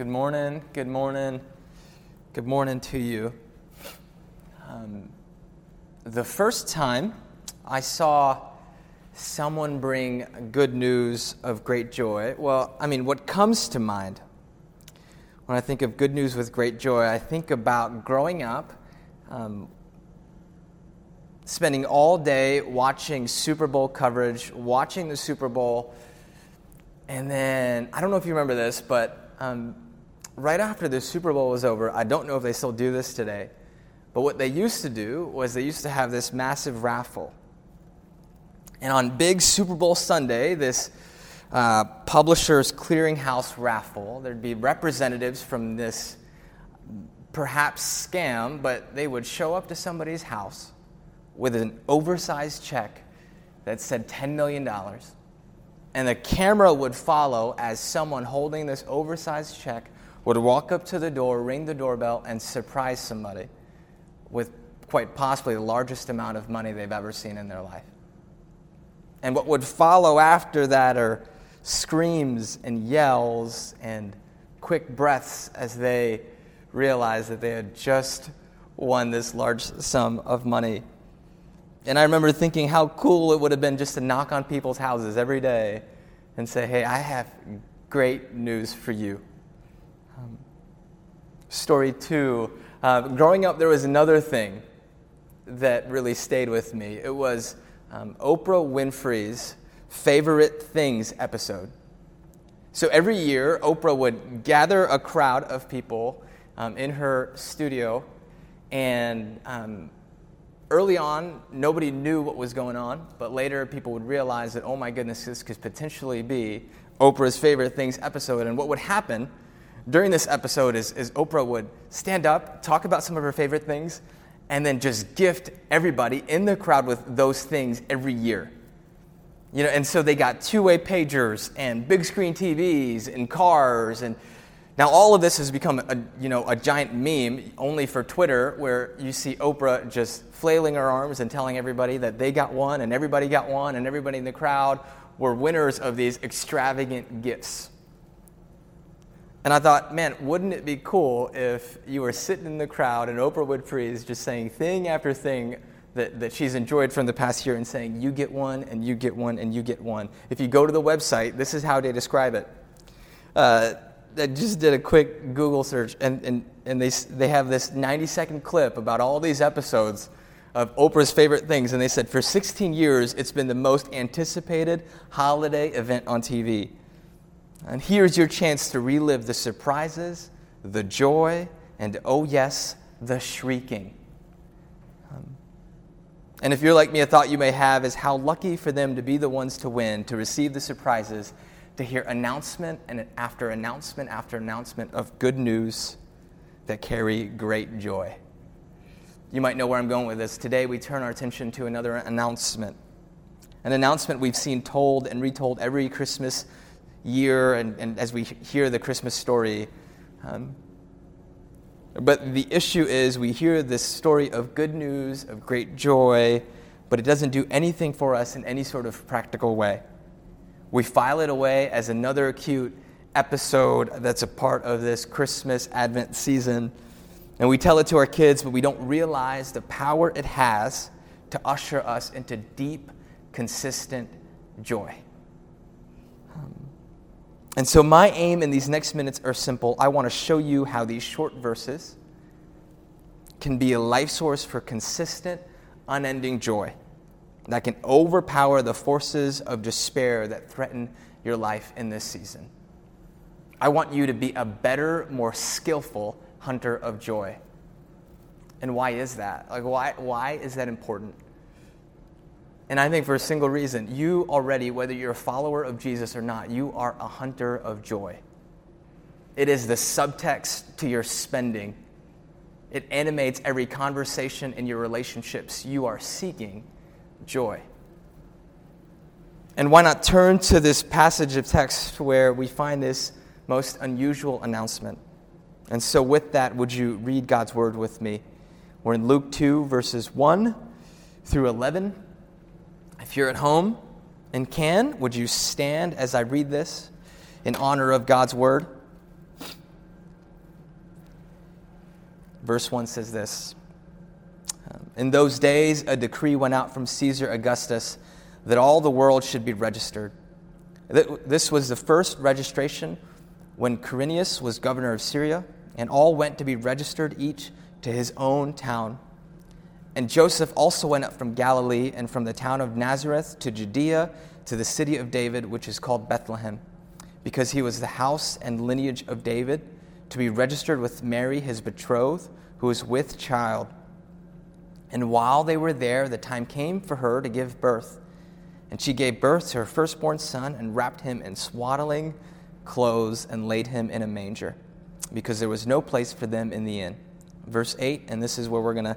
Good morning. Good morning. Good morning to you. Um, the first time I saw someone bring good news of great joy, well, I mean, what comes to mind when I think of good news with great joy, I think about growing up, um, spending all day watching Super Bowl coverage, watching the Super Bowl, and then I don't know if you remember this, but um, right after the Super Bowl was over, I don't know if they still do this today, but what they used to do was they used to have this massive raffle. And on big Super Bowl Sunday, this uh, Publishers Clearinghouse raffle, there'd be representatives from this perhaps scam, but they would show up to somebody's house with an oversized check that said $10 million. And the camera would follow as someone holding this oversized check would walk up to the door, ring the doorbell, and surprise somebody with quite possibly the largest amount of money they've ever seen in their life. And what would follow after that are screams and yells and quick breaths as they realized that they had just won this large sum of money. And I remember thinking how cool it would have been just to knock on people's houses every day and say, Hey, I have great news for you. Story two uh, growing up, there was another thing that really stayed with me. It was um, Oprah Winfrey's favorite things episode. So every year, Oprah would gather a crowd of people um, in her studio, and um, early on, nobody knew what was going on, but later people would realize that, oh my goodness, this could potentially be Oprah's favorite things episode. And what would happen during this episode is, is Oprah would stand up, talk about some of her favorite things, and then just gift everybody in the crowd with those things every year. You know, and so they got two-way pagers and big screen TVs and cars and now all of this has become a, you know, a giant meme only for Twitter where you see Oprah just flailing her arms and telling everybody that they got one and everybody got one and everybody in the crowd were winners of these extravagant gifts. And I thought, man, wouldn't it be cool if you were sitting in the crowd and Oprah Winfrey is just saying thing after thing that, that she's enjoyed from the past year and saying, you get one, and you get one, and you get one. If you go to the website, this is how they describe it. Uh, I just did a quick Google search, and, and, and they, they have this 90 second clip about all these episodes of Oprah's favorite things. And they said, for 16 years, it's been the most anticipated holiday event on TV. And here's your chance to relive the surprises, the joy, and oh, yes, the shrieking. Um, and if you're like me, a thought you may have is how lucky for them to be the ones to win, to receive the surprises, to hear announcement and after announcement after announcement of good news that carry great joy. You might know where I'm going with this. Today, we turn our attention to another announcement. An announcement we've seen told and retold every Christmas year and, and as we hear the Christmas story. Um, but the issue is, we hear this story of good news, of great joy, but it doesn't do anything for us in any sort of practical way. We file it away as another cute episode that's a part of this Christmas Advent season. And we tell it to our kids, but we don't realize the power it has to usher us into deep, consistent joy. And so, my aim in these next minutes are simple. I want to show you how these short verses can be a life source for consistent, unending joy that can overpower the forces of despair that threaten your life in this season. I want you to be a better, more skillful hunter of joy. And why is that? Like, why, why is that important? And I think for a single reason you already, whether you're a follower of Jesus or not, you are a hunter of joy. It is the subtext to your spending, it animates every conversation in your relationships. You are seeking joy. And why not turn to this passage of text where we find this most unusual announcement? And so, with that, would you read God's word with me? We're in Luke 2, verses 1 through 11. If you're at home and can, would you stand as I read this in honor of God's word? Verse 1 says this um, In those days, a decree went out from Caesar Augustus that all the world should be registered. This was the first registration when Quirinius was governor of Syria, and all went to be registered, each to his own town. And Joseph also went up from Galilee and from the town of Nazareth to Judea to the city of David, which is called Bethlehem, because he was the house and lineage of David, to be registered with Mary, his betrothed, who was with child. And while they were there, the time came for her to give birth. And she gave birth to her firstborn son and wrapped him in swaddling clothes and laid him in a manger, because there was no place for them in the inn. Verse 8, and this is where we're going to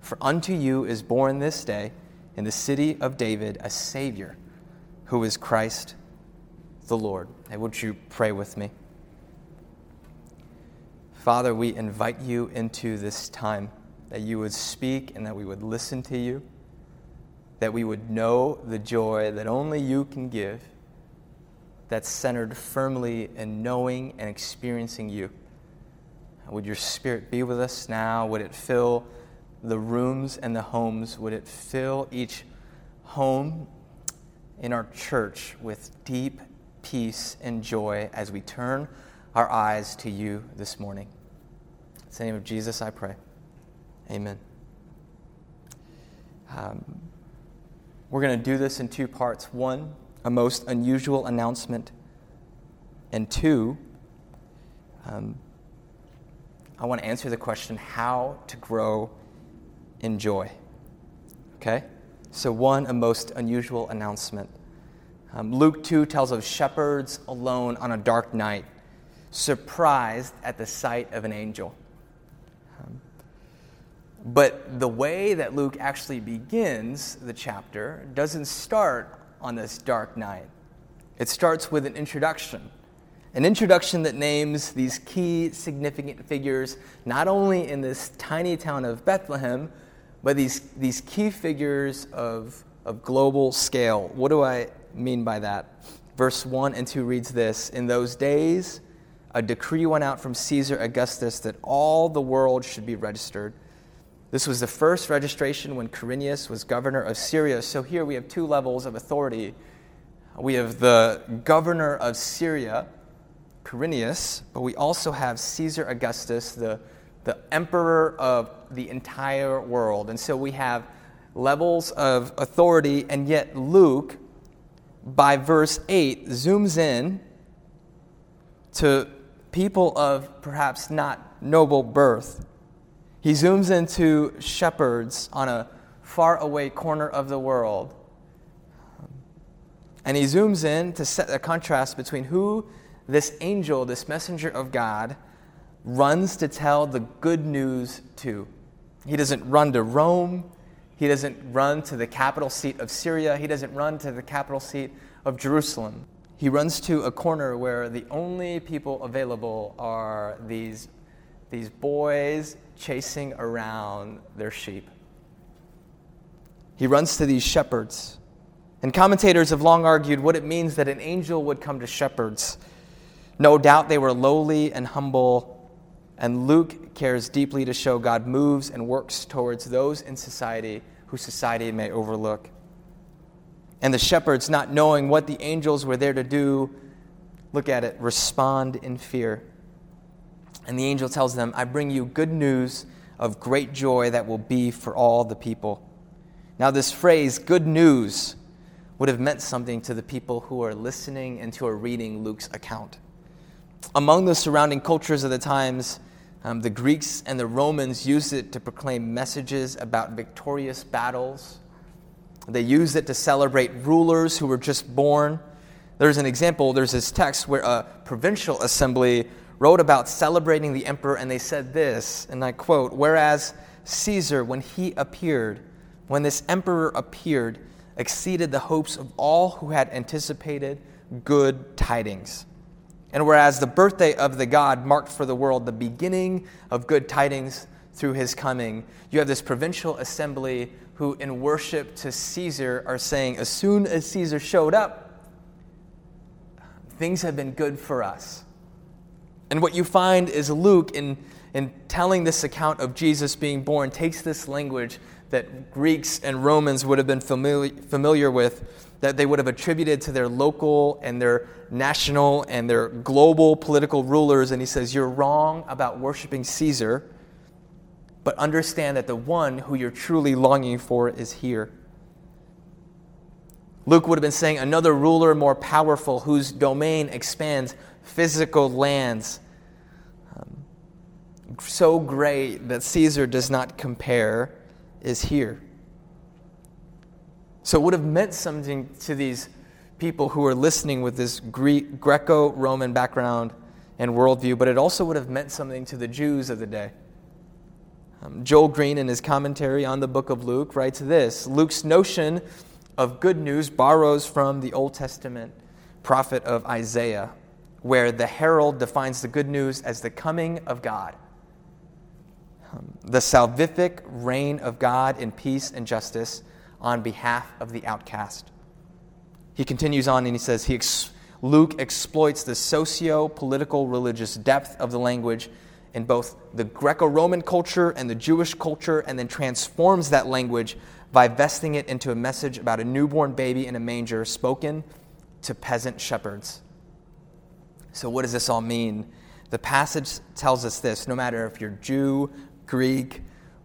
For unto you is born this day in the city of David a Savior, who is Christ the Lord. And would you pray with me? Father, we invite you into this time that you would speak and that we would listen to you, that we would know the joy that only you can give, that's centered firmly in knowing and experiencing you. Would your spirit be with us now? Would it fill the rooms and the homes? Would it fill each home in our church with deep peace, and joy as we turn our eyes to you this morning. In the name of Jesus, I pray. Amen. Um, we're going to do this in two parts. One, a most unusual announcement. And two, um, I want to answer the question how to grow in joy. Okay? So, one, a most unusual announcement. Um, Luke 2 tells of shepherds alone on a dark night, surprised at the sight of an angel. Um, but the way that Luke actually begins the chapter doesn't start on this dark night. It starts with an introduction. An introduction that names these key significant figures, not only in this tiny town of Bethlehem, but these, these key figures of, of global scale. What do I mean by that? Verse 1 and 2 reads this In those days, a decree went out from Caesar Augustus that all the world should be registered. This was the first registration when Quirinius was governor of Syria. So here we have two levels of authority. We have the governor of Syria, Quirinius, but we also have Caesar Augustus, the, the emperor of the entire world. And so we have levels of authority, and yet Luke by verse 8 zooms in to people of perhaps not noble birth. He zooms into shepherds on a far away corner of the world. And he zooms in to set a contrast between who this angel, this messenger of God, runs to tell the good news to. He doesn't run to Rome. He doesn't run to the capital seat of Syria. He doesn't run to the capital seat of Jerusalem. He runs to a corner where the only people available are these, these boys chasing around their sheep. He runs to these shepherds. And commentators have long argued what it means that an angel would come to shepherds. No doubt they were lowly and humble and Luke cares deeply to show God moves and works towards those in society who society may overlook. And the shepherds, not knowing what the angels were there to do, look at it, respond in fear. And the angel tells them, I bring you good news of great joy that will be for all the people. Now, this phrase, good news, would have meant something to the people who are listening and who are reading Luke's account. Among the surrounding cultures of the times, um, the Greeks and the Romans used it to proclaim messages about victorious battles. They used it to celebrate rulers who were just born. There's an example, there's this text where a provincial assembly wrote about celebrating the emperor, and they said this, and I quote Whereas Caesar, when he appeared, when this emperor appeared, exceeded the hopes of all who had anticipated good tidings. And whereas the birthday of the God marked for the world the beginning of good tidings through his coming, you have this provincial assembly who, in worship to Caesar, are saying, as soon as Caesar showed up, things have been good for us. And what you find is Luke, in, in telling this account of Jesus being born, takes this language that Greeks and Romans would have been familiar, familiar with, that they would have attributed to their local and their national and their global political rulers. And he says, You're wrong about worshiping Caesar, but understand that the one who you're truly longing for is here. Luke would have been saying, Another ruler more powerful whose domain expands physical lands. Um, so great that Caesar does not compare is here. So it would have meant something to these people who were listening with this Greco Roman background and worldview, but it also would have meant something to the Jews of the day. Um, Joel Green, in his commentary on the book of Luke, writes this Luke's notion of good news borrows from the Old Testament prophet of Isaiah, where the herald defines the good news as the coming of God um, the salvific reign of God in peace and justice on behalf of the outcast. He continues on and he says, he ex- Luke exploits the socio political religious depth of the language in both the Greco Roman culture and the Jewish culture, and then transforms that language by vesting it into a message about a newborn baby in a manger spoken to peasant shepherds. So, what does this all mean? The passage tells us this no matter if you're Jew, Greek,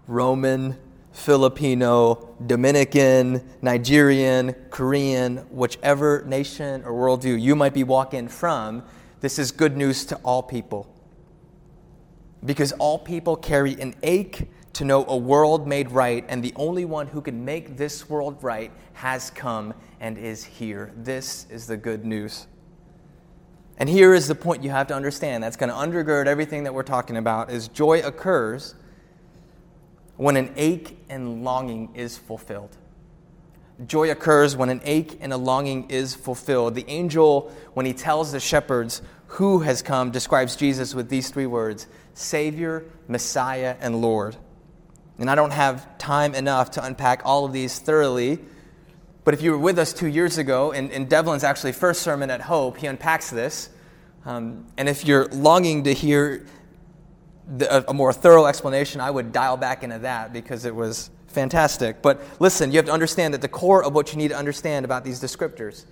Roman, Filipino, Dominican, Nigerian, Korean, whichever nation or worldview you might be walking from, this is good news to all people. Because all people carry an ache to know a world made right, and the only one who can make this world right has come and is here. This is the good news. And here is the point you have to understand that's going to undergird everything that we're talking about is joy occurs when an ache and longing is fulfilled. Joy occurs when an ache and a longing is fulfilled. The angel, when he tells the shepherds who has come, describes Jesus with these three words Savior, Messiah, and Lord. And I don't have time enough to unpack all of these thoroughly. But if you were with us two years ago, in, in Devlin's actually first sermon at Hope, he unpacks this. Um, and if you're longing to hear the, a more thorough explanation, I would dial back into that because it was fantastic. But listen, you have to understand that the core of what you need to understand about these descriptors,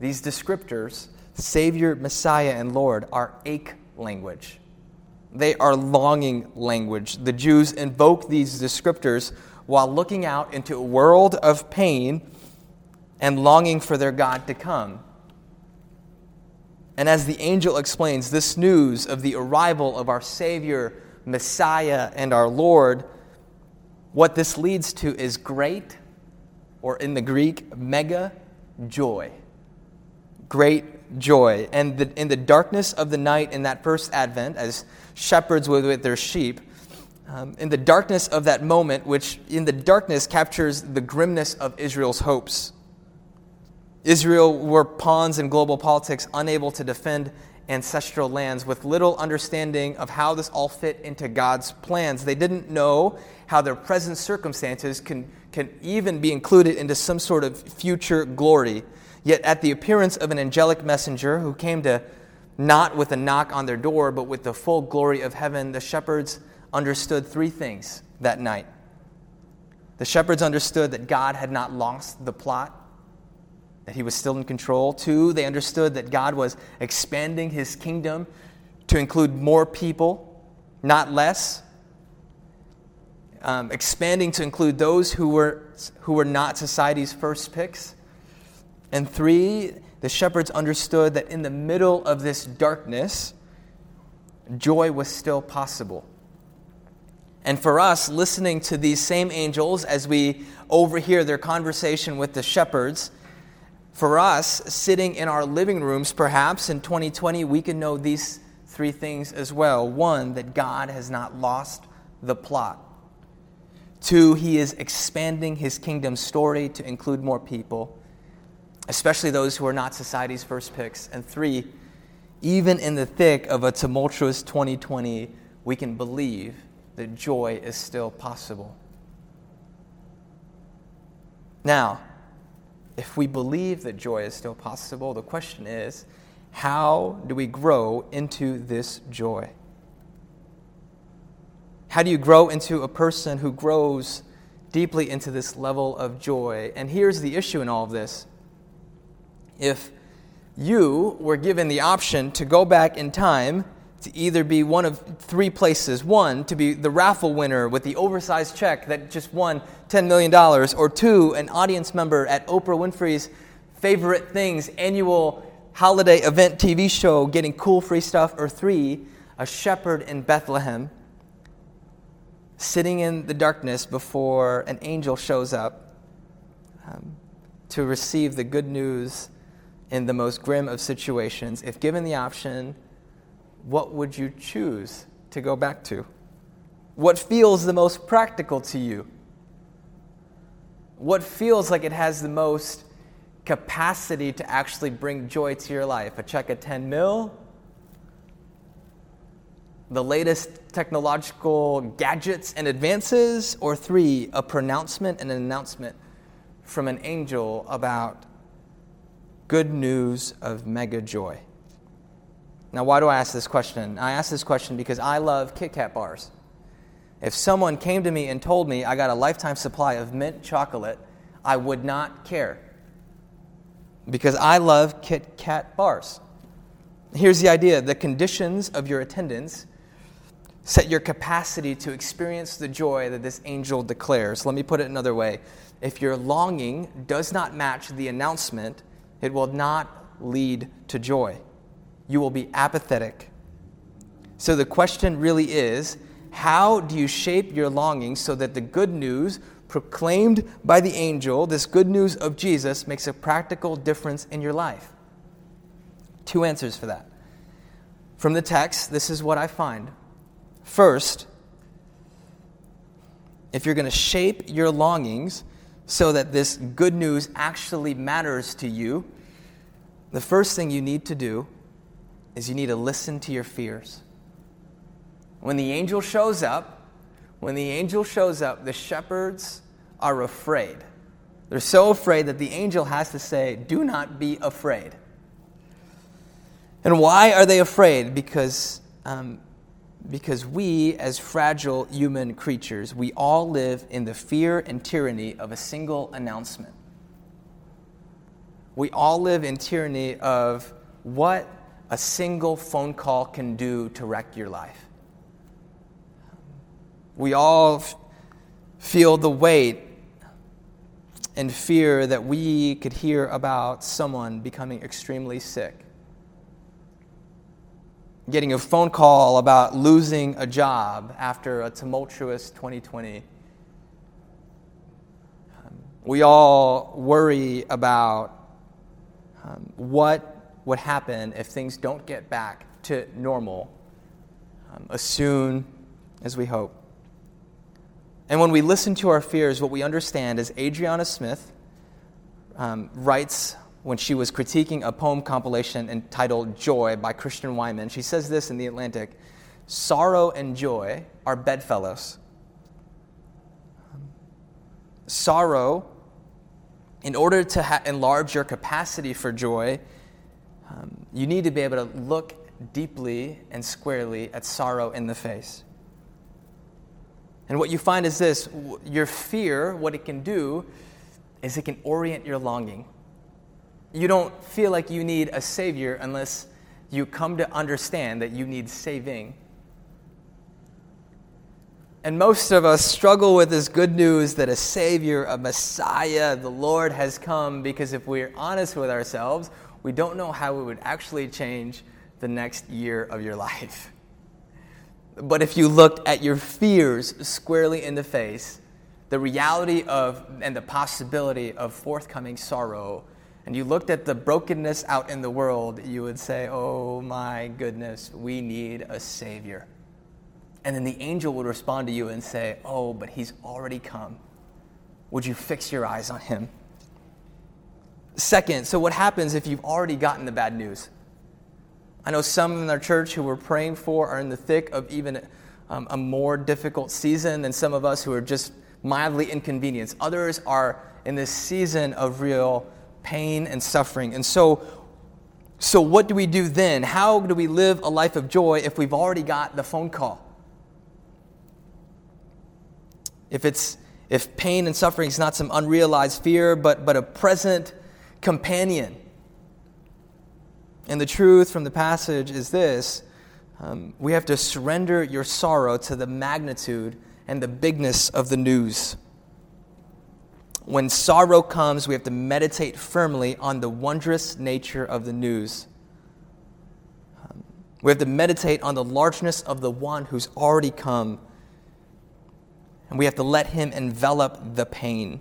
these descriptors, Savior, Messiah, and Lord, are ache language. They are longing language. The Jews invoke these descriptors while looking out into a world of pain and longing for their God to come. And as the angel explains, this news of the arrival of our Savior, Messiah, and our Lord, what this leads to is great, or in the Greek, mega joy. Great joy. And the, in the darkness of the night in that first advent, as shepherds were with their sheep, um, in the darkness of that moment, which in the darkness captures the grimness of Israel's hopes Israel were pawns in global politics, unable to defend ancestral lands, with little understanding of how this all fit into God's plans. They didn't know how their present circumstances can, can even be included into some sort of future glory. Yet, at the appearance of an angelic messenger who came to not with a knock on their door, but with the full glory of heaven, the shepherds understood three things that night. The shepherds understood that God had not lost the plot that he was still in control. Two, they understood that God was expanding his kingdom to include more people, not less. Um, expanding to include those who were, who were not society's first picks. And three, the shepherds understood that in the middle of this darkness, joy was still possible. And for us, listening to these same angels as we overhear their conversation with the shepherds, for us, sitting in our living rooms, perhaps in 2020, we can know these three things as well. One, that God has not lost the plot. Two, he is expanding his kingdom story to include more people, especially those who are not society's first picks. And three, even in the thick of a tumultuous 2020, we can believe that joy is still possible. Now, if we believe that joy is still possible, the question is how do we grow into this joy? How do you grow into a person who grows deeply into this level of joy? And here's the issue in all of this. If you were given the option to go back in time to either be one of three places. One, to be the raffle winner with the oversized check that just won $10 million, or two, an audience member at Oprah Winfrey's Favorite Things annual holiday event TV show getting cool free stuff, or three, a shepherd in Bethlehem sitting in the darkness before an angel shows up um, to receive the good news in the most grim of situations. If given the option, what would you choose to go back to? What feels the most practical to you? What feels like it has the most capacity to actually bring joy to your life? A check of 10 mil? the latest technological gadgets and advances, or three, a pronouncement and an announcement from an angel about good news of mega joy. Now, why do I ask this question? I ask this question because I love Kit Kat bars. If someone came to me and told me I got a lifetime supply of mint chocolate, I would not care because I love Kit Kat bars. Here's the idea the conditions of your attendance set your capacity to experience the joy that this angel declares. Let me put it another way. If your longing does not match the announcement, it will not lead to joy. You will be apathetic. So the question really is how do you shape your longing so that the good news proclaimed by the angel, this good news of Jesus, makes a practical difference in your life? Two answers for that. From the text, this is what I find. First, if you're going to shape your longings so that this good news actually matters to you, the first thing you need to do is you need to listen to your fears. When the angel shows up, when the angel shows up, the shepherds are afraid. They're so afraid that the angel has to say, Do not be afraid. And why are they afraid? Because um, because we, as fragile human creatures, we all live in the fear and tyranny of a single announcement. We all live in tyranny of what a single phone call can do to wreck your life. We all feel the weight and fear that we could hear about someone becoming extremely sick getting a phone call about losing a job after a tumultuous 2020. Um, we all worry about um, what would happen if things don't get back to normal um, as soon as we hope. And when we listen to our fears, what we understand is Adriana Smith um, writes when she was critiquing a poem compilation entitled Joy by Christian Wiman. She says this in The Atlantic Sorrow and joy are bedfellows. Sorrow, in order to ha- enlarge your capacity for joy, um, you need to be able to look deeply and squarely at sorrow in the face. And what you find is this your fear, what it can do, is it can orient your longing you don't feel like you need a Savior unless you come to understand that you need saving. And most of us struggle with this good news that a Savior, a Messiah, the Lord has come because if we're honest with ourselves, we don't know how it would actually change the next year of your life. But if you looked at your fears squarely in the face, the reality of and the possibility of forthcoming sorrow and you looked at the brokenness out in the world, you would say, Oh my goodness, we need a Savior. And then the angel would respond to you and say, Oh, but he's already come. Would you fix your eyes on him? Second, so what happens if you've already gotten the bad news? I know some in our church who we're praying for are in the thick of even um, a more difficult season than some of us who are just mildly inconvenienced. Others are in this season of real pain and suffering. And so, so what do we do then? How do we live a life of joy if we've already got the phone call? If it's if pain and suffering is not some unrealized fear, but, but a present companion. And the truth from the passage is this um, we have to surrender your sorrow to the magnitude and the bigness of the news. When sorrow comes, we have to meditate firmly on the wondrous nature of the news. Um, we have to meditate on the largeness of the one who's already come. And we have to let him envelop the pain.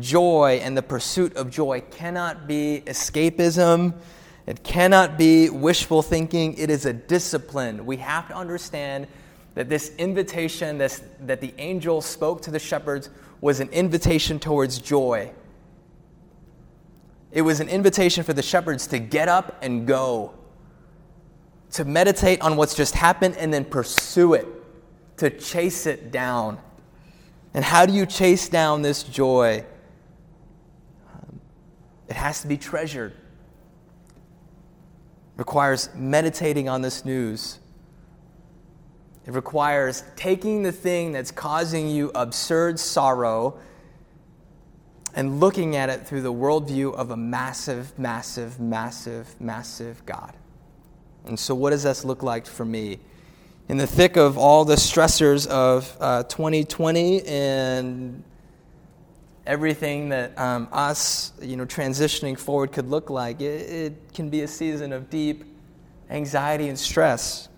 Joy and the pursuit of joy cannot be escapism it cannot be wishful thinking, it is a discipline. We have to understand that this invitation this, that the angel spoke to the shepherds was an invitation towards joy. It was an invitation for the shepherds to get up and go, to meditate on what's just happened and then pursue it, to chase it down. And how do you chase down this joy? It has to be treasured requires meditating on this news. It requires taking the thing that's causing you absurd sorrow and looking at it through the worldview of a massive, massive, massive, massive God. And so, what does this look like for me? In the thick of all the stressors of uh, 2020 and everything that um, us, you know, transitioning forward could look like. It, it can be a season of deep anxiety and stress.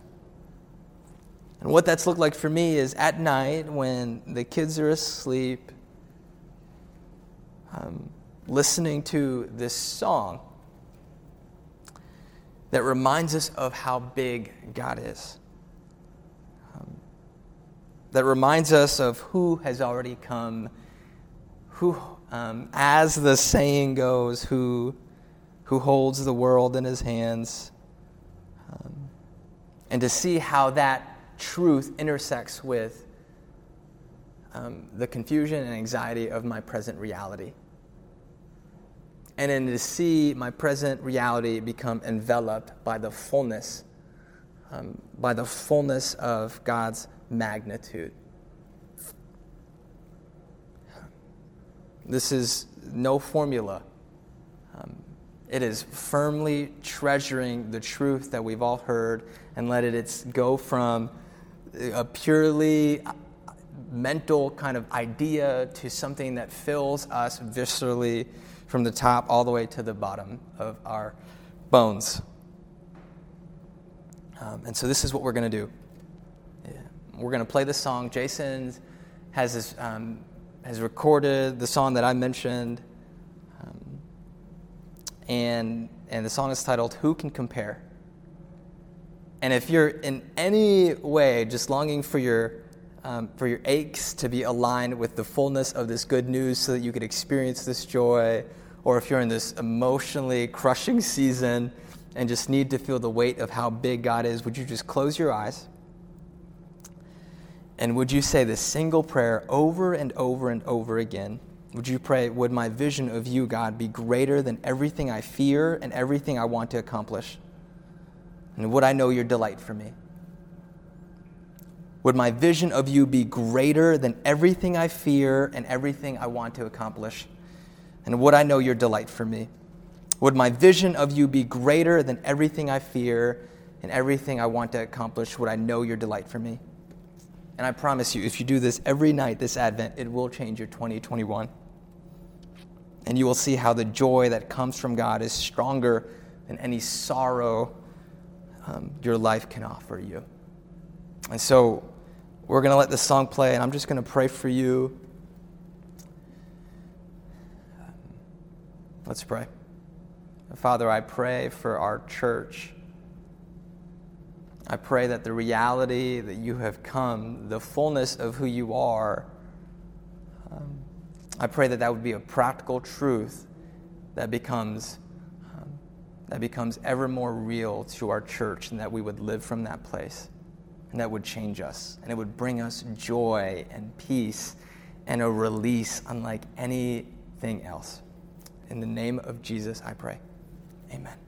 And what that's looked like for me is at night when the kids are asleep, um, listening to this song that reminds us of how big God is. Um, that reminds us of who has already come who, um, as the saying goes, who, who holds the world in his hands, um, and to see how that truth intersects with um, the confusion and anxiety of my present reality. And then to see my present reality become enveloped by the fullness, um, by the fullness of God's magnitude. This is no formula. Um, it is firmly treasuring the truth that we've all heard and let it go from a purely mental kind of idea to something that fills us viscerally from the top all the way to the bottom of our bones. Um, and so this is what we're going to do. Yeah. We're going to play this song. Jason has this um, has recorded the song that I mentioned. Um, and, and the song is titled Who Can Compare? And if you're in any way just longing for your, um, for your aches to be aligned with the fullness of this good news so that you could experience this joy, or if you're in this emotionally crushing season and just need to feel the weight of how big God is, would you just close your eyes? And would you say this single prayer over and over and over again? Would you pray, Would my vision of you, God, be greater than everything I fear and everything I want to accomplish? And would I know your delight for me? Would my vision of you be greater than everything I fear and everything I want to accomplish? And would I know your delight for me? Would my vision of you be greater than everything I fear and everything I want to accomplish? Would I know your delight for me? And I promise you, if you do this every night this Advent, it will change your 2021. And you will see how the joy that comes from God is stronger than any sorrow um, your life can offer you. And so we're going to let this song play, and I'm just going to pray for you. Let's pray. Father, I pray for our church. I pray that the reality that you have come, the fullness of who you are, um, I pray that that would be a practical truth that becomes um, that becomes ever more real to our church, and that we would live from that place, and that would change us, and it would bring us joy and peace and a release unlike anything else. In the name of Jesus, I pray. Amen.